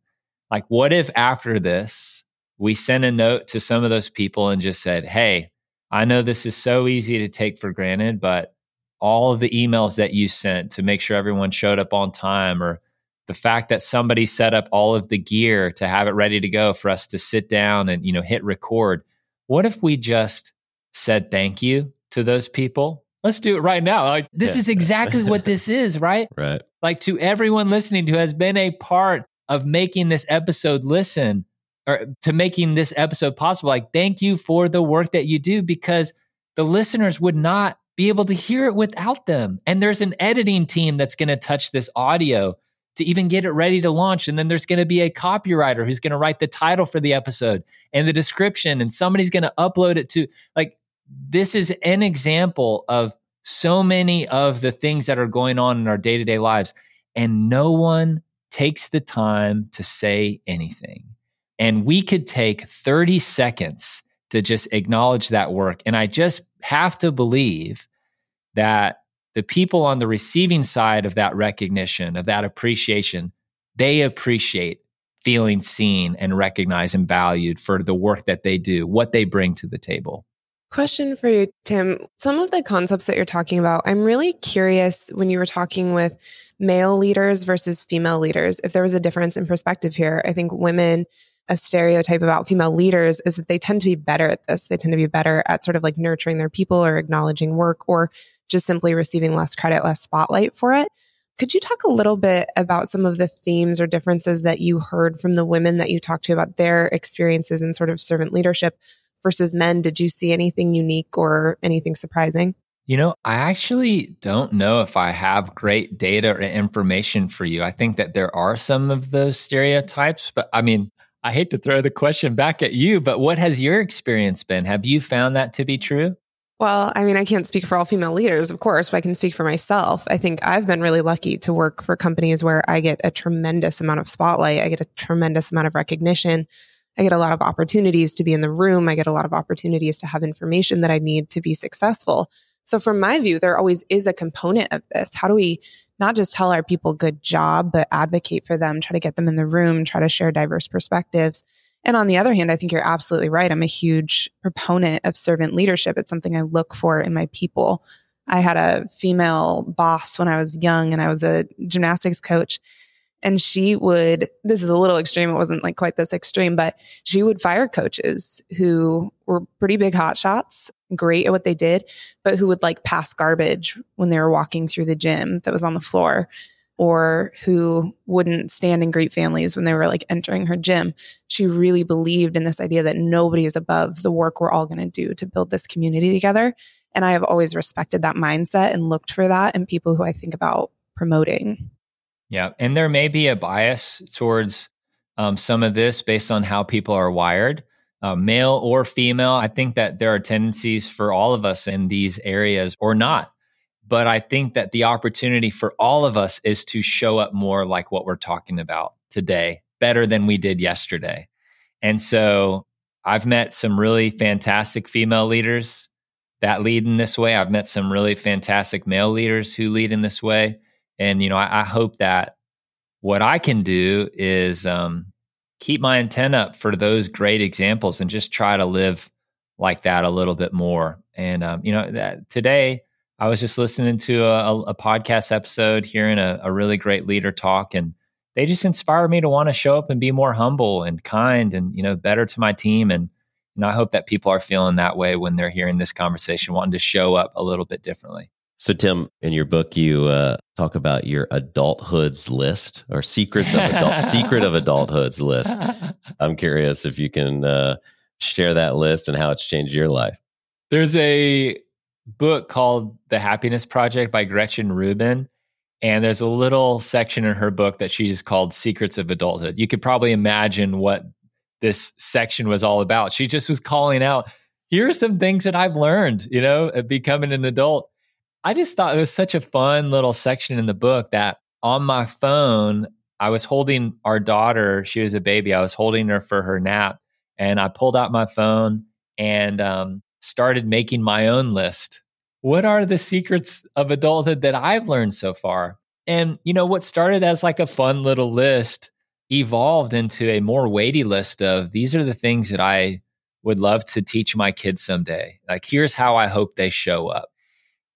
Speaker 3: Like, what if after this, we sent a note to some of those people and just said, Hey, I know this is so easy to take for granted, but all of the emails that you sent to make sure everyone showed up on time or the fact that somebody set up all of the gear to have it ready to go for us to sit down and you know hit record. What if we just said thank you to those people? Let's do it right now. Like this yeah. is exactly what this *laughs* is right?
Speaker 2: Right.
Speaker 3: Like to everyone listening who has been a part of making this episode listen or to making this episode possible like thank you for the work that you do because the listeners would not be able to hear it without them. And there's an editing team that's going to touch this audio to even get it ready to launch. And then there's going to be a copywriter who's going to write the title for the episode and the description, and somebody's going to upload it to like this is an example of so many of the things that are going on in our day to day lives. And no one takes the time to say anything. And we could take 30 seconds to just acknowledge that work. And I just have to believe that the people on the receiving side of that recognition, of that appreciation, they appreciate feeling seen and recognized and valued for the work that they do, what they bring to the table.
Speaker 1: Question for you, Tim. Some of the concepts that you're talking about, I'm really curious when you were talking with male leaders versus female leaders, if there was a difference in perspective here. I think women a stereotype about female leaders is that they tend to be better at this. They tend to be better at sort of like nurturing their people or acknowledging work or just simply receiving less credit, less spotlight for it. Could you talk a little bit about some of the themes or differences that you heard from the women that you talked to about their experiences in sort of servant leadership versus men? Did you see anything unique or anything surprising?
Speaker 3: You know, I actually don't know if I have great data or information for you. I think that there are some of those stereotypes, but I mean, I hate to throw the question back at you, but what has your experience been? Have you found that to be true?
Speaker 1: Well, I mean, I can't speak for all female leaders, of course, but I can speak for myself. I think I've been really lucky to work for companies where I get a tremendous amount of spotlight. I get a tremendous amount of recognition. I get a lot of opportunities to be in the room. I get a lot of opportunities to have information that I need to be successful. So, from my view, there always is a component of this. How do we not just tell our people good job, but advocate for them, try to get them in the room, try to share diverse perspectives. And on the other hand, I think you're absolutely right. I'm a huge proponent of servant leadership. It's something I look for in my people. I had a female boss when I was young and I was a gymnastics coach and she would this is a little extreme it wasn't like quite this extreme but she would fire coaches who were pretty big hot shots great at what they did but who would like pass garbage when they were walking through the gym that was on the floor or who wouldn't stand and greet families when they were like entering her gym she really believed in this idea that nobody is above the work we're all going to do to build this community together and i have always respected that mindset and looked for that in people who i think about promoting
Speaker 3: yeah. And there may be a bias towards um, some of this based on how people are wired, uh, male or female. I think that there are tendencies for all of us in these areas or not. But I think that the opportunity for all of us is to show up more like what we're talking about today, better than we did yesterday. And so I've met some really fantastic female leaders that lead in this way. I've met some really fantastic male leaders who lead in this way. And, you know, I, I hope that what I can do is um, keep my antenna up for those great examples and just try to live like that a little bit more. And, um, you know, that today I was just listening to a, a podcast episode, hearing a, a really great leader talk, and they just inspire me to want to show up and be more humble and kind and, you know, better to my team. And, and I hope that people are feeling that way when they're hearing this conversation, wanting to show up a little bit differently.
Speaker 2: So, Tim, in your book, you uh, talk about your adulthood's list or secrets of adult *laughs* secret of adulthood's list. *laughs* I'm curious if you can uh, share that list and how it's changed your life.
Speaker 3: There's a book called The Happiness Project by Gretchen Rubin. And there's a little section in her book that she just called Secrets of Adulthood. You could probably imagine what this section was all about. She just was calling out, here are some things that I've learned, you know, becoming an adult. I just thought it was such a fun little section in the book that on my phone, I was holding our daughter. She was a baby. I was holding her for her nap. And I pulled out my phone and um, started making my own list. What are the secrets of adulthood that I've learned so far? And, you know, what started as like a fun little list evolved into a more weighty list of these are the things that I would love to teach my kids someday. Like, here's how I hope they show up.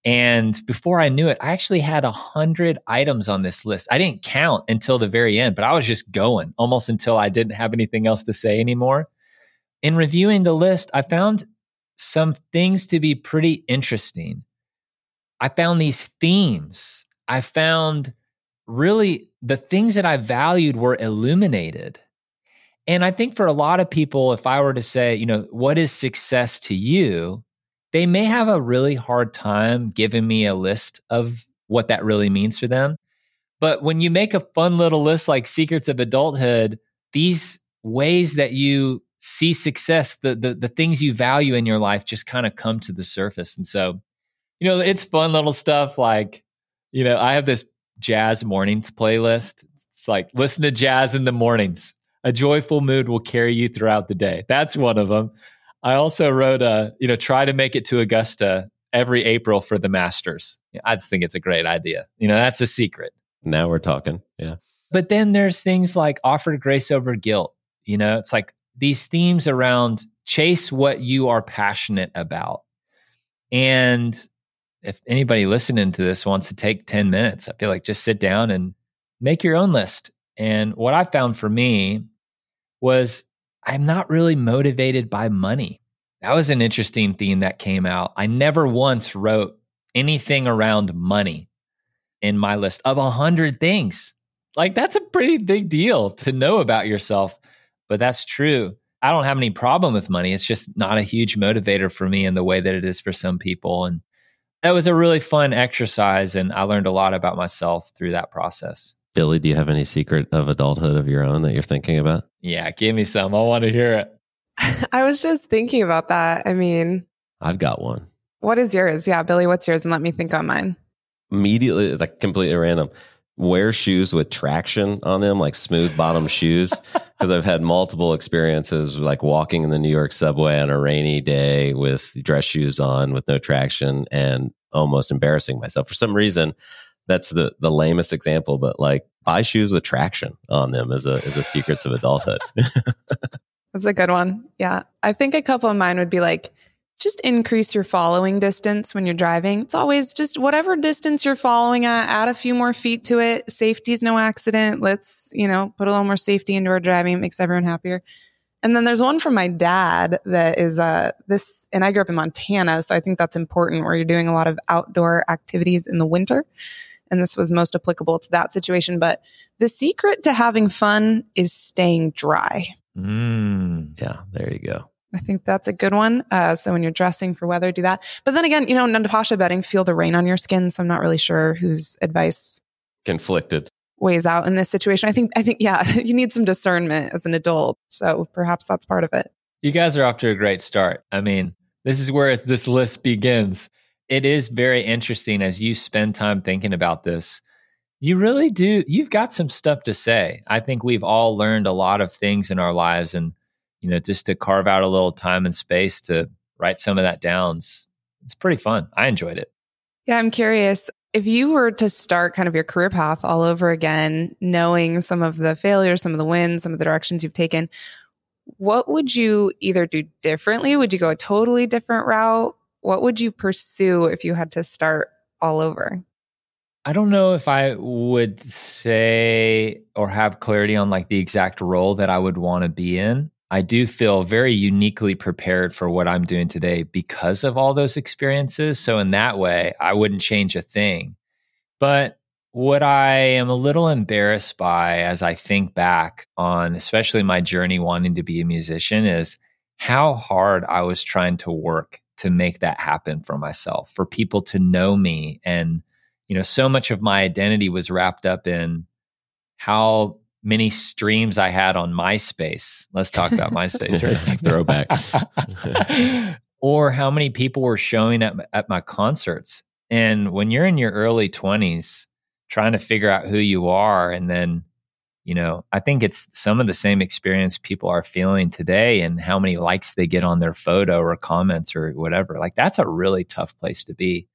Speaker 3: And before I knew it, I actually had a hundred items on this list. I didn't count until the very end, but I was just going almost until I didn't have anything else to say anymore. In reviewing the list, I found some things to be pretty interesting. I found these themes. I found really the things that I valued were illuminated. And I think for a lot of people, if I were to say, you know, what is success to you? They may have a really hard time giving me a list of what that really means for them. But when you make a fun little list like Secrets of Adulthood, these ways that you see success, the, the, the things you value in your life just kind of come to the surface. And so, you know, it's fun little stuff like, you know, I have this jazz mornings playlist. It's like listen to jazz in the mornings. A joyful mood will carry you throughout the day. That's one of them. I also wrote a, you know, try to make it to Augusta every April for the Masters. I just think it's a great idea. You know, that's a secret.
Speaker 2: Now we're talking. Yeah.
Speaker 3: But then there's things like offer grace over guilt. You know, it's like these themes around chase what you are passionate about. And if anybody listening to this wants to take 10 minutes, I feel like just sit down and make your own list. And what I found for me was I'm not really motivated by money. That was an interesting theme that came out. I never once wrote anything around money in my list of a hundred things. Like that's a pretty big deal to know about yourself but that's true. I don't have any problem with money. It's just not a huge motivator for me in the way that it is for some people. And that was a really fun exercise. And I learned a lot about myself through that process.
Speaker 2: Billy, do you have any secret of adulthood of your own that you're thinking about?
Speaker 3: Yeah, give me some. I want to hear it. *laughs*
Speaker 1: I was just thinking about that. I mean,
Speaker 2: I've got one.
Speaker 1: What is yours? Yeah, Billy, what's yours? And let me think on mine.
Speaker 2: Immediately, like completely random wear shoes with traction on them, like smooth bottom *laughs* shoes. Because I've had multiple experiences, like walking in the New York subway on a rainy day with dress shoes on with no traction and almost embarrassing myself. For some reason, that's the the lamest example, but like buy shoes with traction on them is a is a secrets of adulthood. *laughs*
Speaker 1: that's a good one. Yeah. I think a couple of mine would be like just increase your following distance when you're driving. It's always just whatever distance you're following at, add a few more feet to it. Safety is no accident. Let's, you know, put a little more safety into our driving. It makes everyone happier. And then there's one from my dad that is uh this and I grew up in Montana, so I think that's important where you're doing a lot of outdoor activities in the winter. And this was most applicable to that situation. But the secret to having fun is staying dry.
Speaker 2: Mm, yeah, there you go.
Speaker 1: I think that's a good one. Uh, so when you're dressing for weather, do that. But then again, you know, Natasha Bedingfield, feel the rain on your skin. So I'm not really sure whose advice
Speaker 2: conflicted
Speaker 1: weighs out in this situation. I think, I think, yeah, *laughs* you need some discernment as an adult. So perhaps that's part of it.
Speaker 3: You guys are off to a great start. I mean, this is where this list begins. it is very interesting as you spend time thinking about this. You really do. You've got some stuff to say. I think we've all learned a lot of things in our lives, and you know, just to carve out a little time and space to write some of that down, it's, it's pretty fun. I enjoyed it.
Speaker 1: Yeah, I'm curious if you were to start kind of your career path all over again, knowing some of the failures, some of the wins, some of the directions you've taken, what would you either do differently? Would you go a totally different route? What would you pursue if you had to start all over?
Speaker 3: I don't know if I would say or have clarity on like the exact role that I would want to be in. I do feel very uniquely prepared for what I'm doing today because of all those experiences. So, in that way, I wouldn't change a thing. But what I am a little embarrassed by as I think back on, especially my journey wanting to be a musician, is how hard I was trying to work to make that happen for myself, for people to know me. And, you know, so much of my identity was wrapped up in how many streams I had on MySpace. Let's talk about *laughs* MySpace,
Speaker 2: right? Throwback. *laughs*
Speaker 3: or how many people were showing up at my concerts. And when you're in your early 20s, trying to figure out who you are and then you know, I think it's some of the same experience people are feeling today and how many likes they get on their photo or comments or whatever. Like that's a really tough place to be.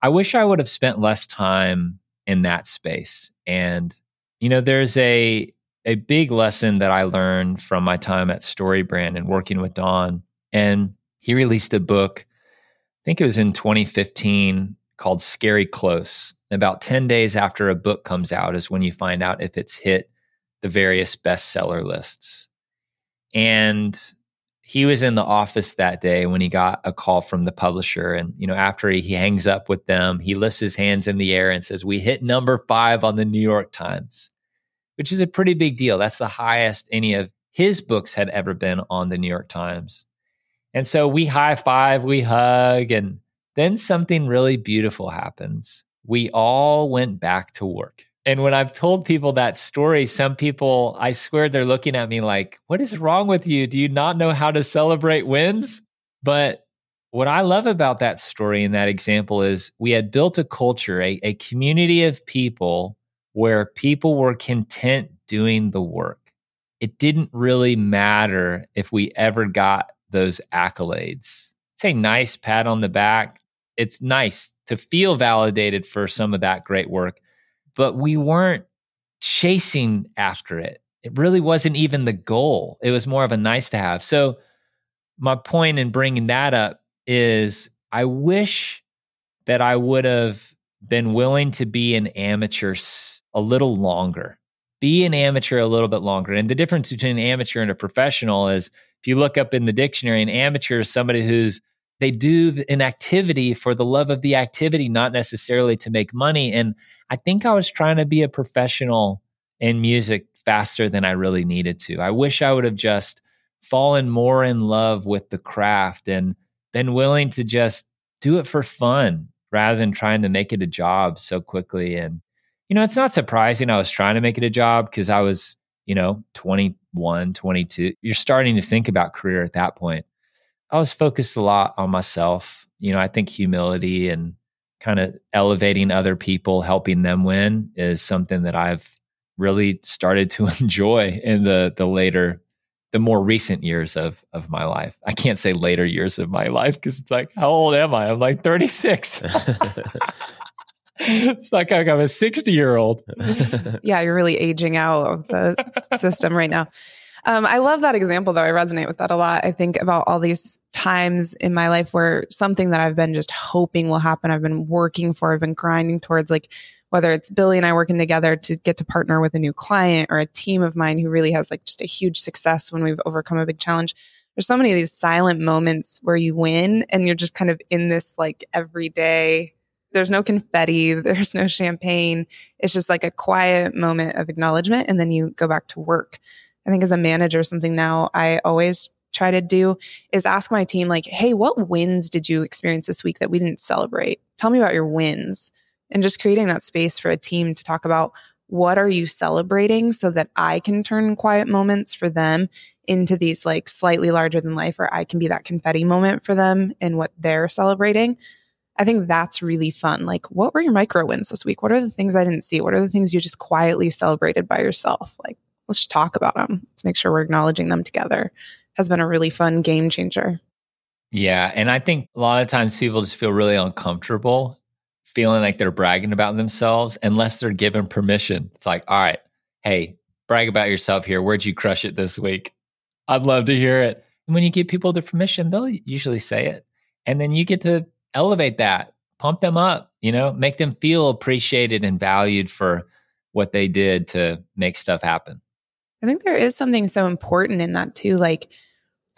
Speaker 3: I wish I would have spent less time in that space. And you know, there's a a big lesson that I learned from my time at StoryBrand and working with Don. And he released a book, I think it was in 2015 called Scary Close. about 10 days after a book comes out is when you find out if it's hit the various bestseller lists. And he was in the office that day when he got a call from the publisher. And, you know, after he, he hangs up with them, he lifts his hands in the air and says, We hit number five on the New York Times, which is a pretty big deal. That's the highest any of his books had ever been on the New York Times. And so we high five, we hug, and then something really beautiful happens. We all went back to work. And when I've told people that story, some people, I swear they're looking at me like, what is wrong with you? Do you not know how to celebrate wins? But what I love about that story and that example is we had built a culture, a, a community of people where people were content doing the work. It didn't really matter if we ever got those accolades. It's a nice pat on the back. It's nice to feel validated for some of that great work but we weren't chasing after it. It really wasn't even the goal. It was more of a nice to have. So, my point in bringing that up is I wish that I would have been willing to be an amateur a little longer, be an amateur a little bit longer. And the difference between an amateur and a professional is if you look up in the dictionary, an amateur is somebody who's they do an activity for the love of the activity, not necessarily to make money. And I think I was trying to be a professional in music faster than I really needed to. I wish I would have just fallen more in love with the craft and been willing to just do it for fun rather than trying to make it a job so quickly. And, you know, it's not surprising I was trying to make it a job because I was, you know, 21, 22. You're starting to think about career at that point. I was focused a lot on myself. You know, I think humility and kind of elevating other people, helping them win is something that I've really started to *laughs* enjoy in the the later the more recent years of of my life. I can't say later years of my life because it's like how old am I? I'm like 36. *laughs* *laughs* it's like I'm a 60 year old. *laughs*
Speaker 1: yeah, you're really aging out of the system right now. Um, I love that example though. I resonate with that a lot. I think about all these times in my life where something that I've been just hoping will happen, I've been working for, I've been grinding towards, like whether it's Billy and I working together to get to partner with a new client or a team of mine who really has like just a huge success when we've overcome a big challenge. There's so many of these silent moments where you win and you're just kind of in this like everyday there's no confetti, *laughs* there's no champagne. It's just like a quiet moment of acknowledgement and then you go back to work. I think as a manager, something now I always try to do is ask my team, like, hey, what wins did you experience this week that we didn't celebrate? Tell me about your wins. And just creating that space for a team to talk about what are you celebrating so that I can turn quiet moments for them into these like slightly larger than life, or I can be that confetti moment for them in what they're celebrating. I think that's really fun. Like, what were your micro wins this week? What are the things I didn't see? What are the things you just quietly celebrated by yourself? Like, let's just talk about them. Let's make sure we're acknowledging them together. Has been a really fun game changer.
Speaker 3: Yeah. And I think a lot of times people just feel really uncomfortable feeling like they're bragging about themselves unless they're given permission. It's like, all right, hey, brag about yourself here. Where'd you crush it this week? I'd love to hear it. And when you give people the permission, they'll usually say it. And then you get to elevate that, pump them up, you know, make them feel appreciated and valued for what they did to make stuff happen.
Speaker 1: I think there is something so important in that too. Like,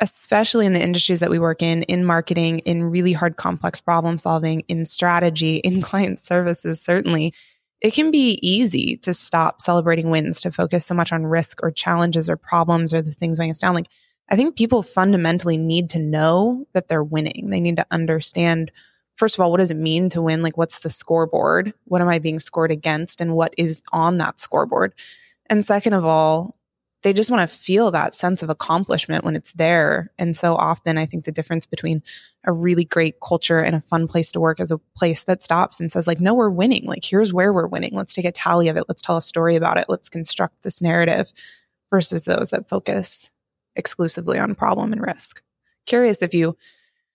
Speaker 1: especially in the industries that we work in, in marketing, in really hard, complex problem solving, in strategy, *laughs* in client services, certainly, it can be easy to stop celebrating wins, to focus so much on risk or challenges or problems or the things weighing us down. Like, I think people fundamentally need to know that they're winning. They need to understand, first of all, what does it mean to win? Like, what's the scoreboard? What am I being scored against? And what is on that scoreboard? And second of all, they just want to feel that sense of accomplishment when it's there. And so often, I think the difference between a really great culture and a fun place to work is a place that stops and says, like, no, we're winning. Like, here's where we're winning. Let's take a tally of it. Let's tell a story about it. Let's construct this narrative versus those that focus exclusively on problem and risk. Curious if you,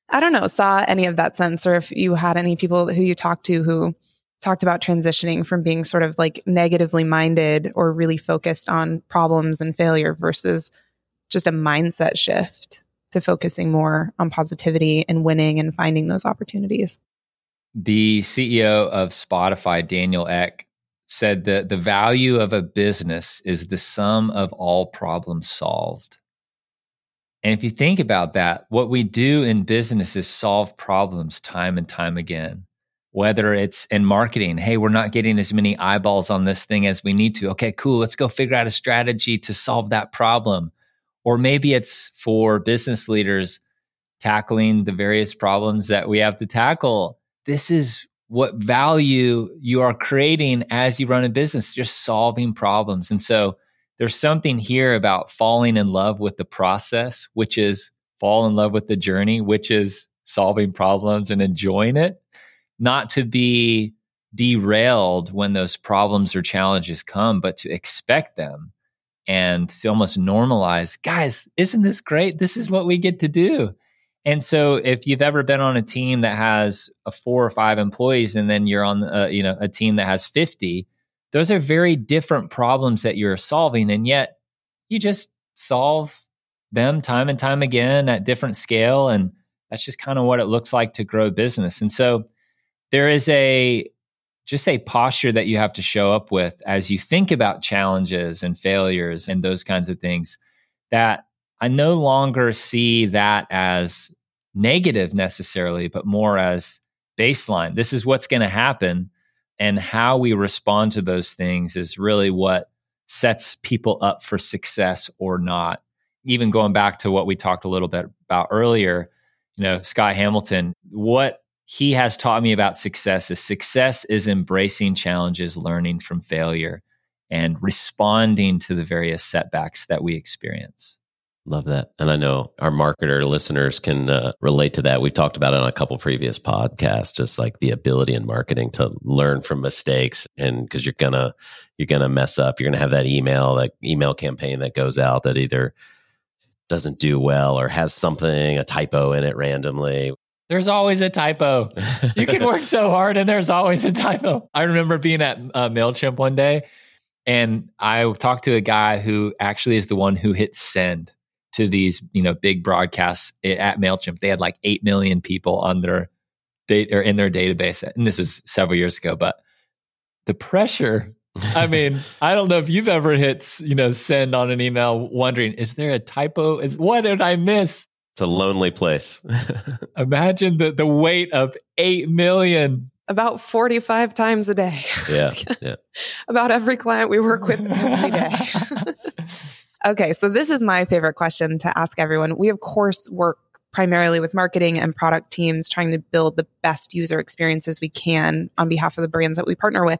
Speaker 1: I don't know, saw any of that sense or if you had any people who you talked to who talked about transitioning from being sort of like negatively minded or really focused on problems and failure versus just a mindset shift to focusing more on positivity and winning and finding those opportunities.
Speaker 3: The CEO of Spotify, Daniel Ek, said that the value of a business is the sum of all problems solved. And if you think about that, what we do in business is solve problems time and time again whether it's in marketing, hey, we're not getting as many eyeballs on this thing as we need to. Okay, cool. Let's go figure out a strategy to solve that problem. Or maybe it's for business leaders tackling the various problems that we have to tackle. This is what value you are creating as you run a business. You're solving problems. And so there's something here about falling in love with the process, which is fall in love with the journey, which is solving problems and enjoying it not to be derailed when those problems or challenges come, but to expect them and to almost normalize, guys, isn't this great? This is what we get to do. And so if you've ever been on a team that has a four or five employees and then you're on a, you know a team that has 50, those are very different problems that you're solving and yet you just solve them time and time again at different scale and that's just kind of what it looks like to grow business. And so there is a just a posture that you have to show up with as you think about challenges and failures and those kinds of things that I no longer see that as negative necessarily, but more as baseline. This is what's going to happen. And how we respond to those things is really what sets people up for success or not. Even going back to what we talked a little bit about earlier, you know, Scott Hamilton, what he has taught me about success is success is embracing challenges, learning from failure, and responding to the various setbacks that we experience.
Speaker 2: Love that. And I know our marketer listeners can uh, relate to that. We've talked about it on a couple previous podcasts, just like the ability in marketing to learn from mistakes. And because you're to, you're to mess up, you're to have that email, that email campaign that goes out that either doesn't do well or has something, a typo in it randomly.
Speaker 3: There's always a typo. You can work so hard and there's always a typo. I remember being at uh, MailChimp one day and I talked to a guy who actually is the one who hit send to these, you know, big broadcasts at MailChimp. They had like 8 million people on their date or in their database. And this is several years ago, but the pressure I *laughs* mean, I don't know if you've ever hit, you know, send on an email wondering, is there a typo? Is what did I miss?
Speaker 2: It's a lonely place. *laughs*
Speaker 3: Imagine the, the weight of 8 million.
Speaker 1: About 45 times a day.
Speaker 2: Yeah. *laughs* Yeah.
Speaker 1: About every client we work with every day. Okay. So, this is my favorite question to ask everyone. We, of course, work primarily with marketing and product teams trying to build the best user experiences we can on behalf of the brands that we partner with.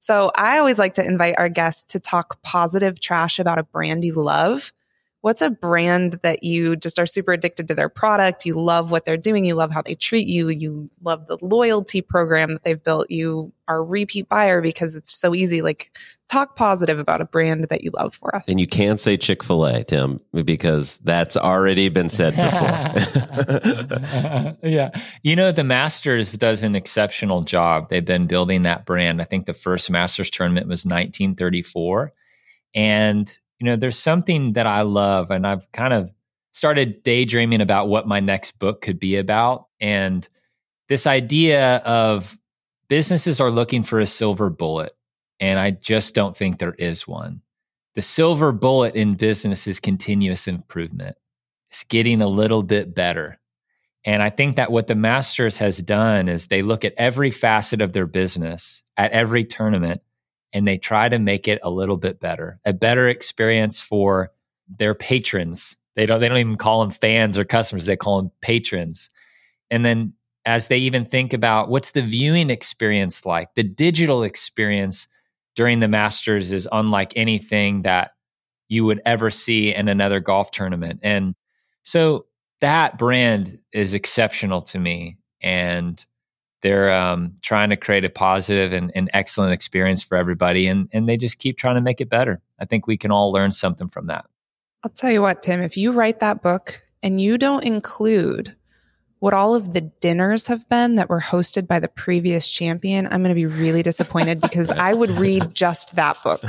Speaker 1: So, I always like to invite our guests to talk positive trash about a brand you love what's a brand that you just are super addicted to their product? You love what they're doing. You love how they treat you. You love the loyalty program that they've built. You are a repeat buyer because it's so easy. Like talk positive about a brand that you love for us.
Speaker 2: And you can say Chick fil A, Tim, because that's already been said
Speaker 3: before. *laughs* *laughs* yeah. You know, the Masters does an exceptional job. They've been building that brand. I think the first Masters tournament was 1934. And you know, there's something that I love, and I've kind of started daydreaming about what my next book could be about. And this idea of businesses are looking for a silver bullet, and I just don't think there is one. The silver bullet in business is continuous improvement. It's getting a little bit better. And I think that what the Masters has done is they look at every facet of their business at every tournament and they try to make it a little bit better, a better experience for their patrons. They don't they don't even call them fans or customers, they call them patrons. And then as they even think about what's the viewing experience like, the digital experience during the Masters is unlike anything that you would ever see in another golf tournament. And so that brand is exceptional to me. And they're um, trying to create a positive and, and excellent experience for everybody and, and they just keep trying to make it better. I think we can all learn something from that.
Speaker 1: I'll tell you what tim if you write that book and you don't include what all of the dinners have been that were hosted by the previous champion i'm going to be really disappointed because i would read *laughs* just that book.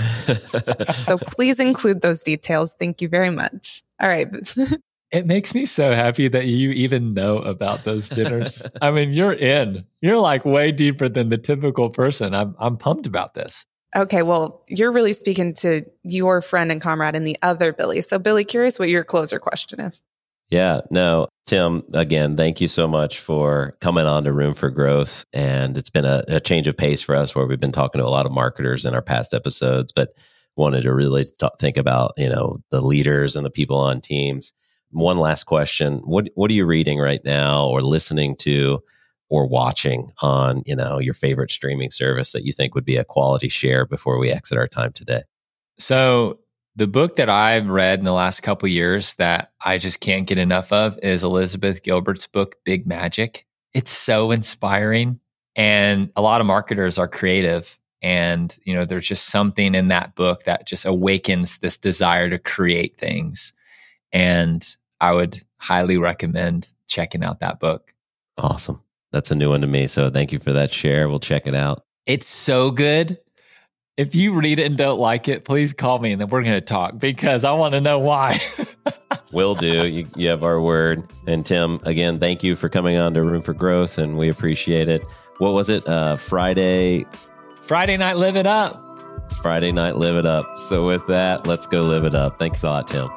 Speaker 1: So please include those details. Thank you very much. All right *laughs*
Speaker 3: It makes me so happy that you even know about those dinners. *laughs* I mean, you're in. You're like way deeper than the typical person. I'm I'm pumped about this.
Speaker 1: Okay, well, you're really speaking to your friend and comrade and the other Billy. So, Billy, curious what your closer question is.
Speaker 2: Yeah, no, Tim, again, thank you so much for coming on to Room for Growth. And it's been a, a change of pace for us where we've been talking to a lot of marketers in our past episodes, but wanted to really th- think about, you know, the leaders and the people on teams one last question. What what are you reading right now or listening to or watching on, you know, your favorite streaming service that you think would be a quality share before we exit our time today?
Speaker 3: So the book that I've read in the last couple years that I just can't get enough of is Elizabeth Gilbert's book Big Magic. It's so inspiring and a lot of marketers are creative and you know there's just something in that book that just awakens this desire to create things and I would highly recommend checking out that book.
Speaker 2: Awesome. That's a new one to me. So thank you for that share. We'll check it out.
Speaker 3: It's so good. If you read it and don't like it, please call me and then we're going to talk because I want to know why. *laughs*
Speaker 2: Will do. You, you have our word. And Tim, again, thank you for coming on to Room for Growth and we appreciate it. What was it? Uh, Friday?
Speaker 3: Friday night, live it up.
Speaker 2: Friday night, live it up. So with that, let's go live it up. Thanks a lot, Tim.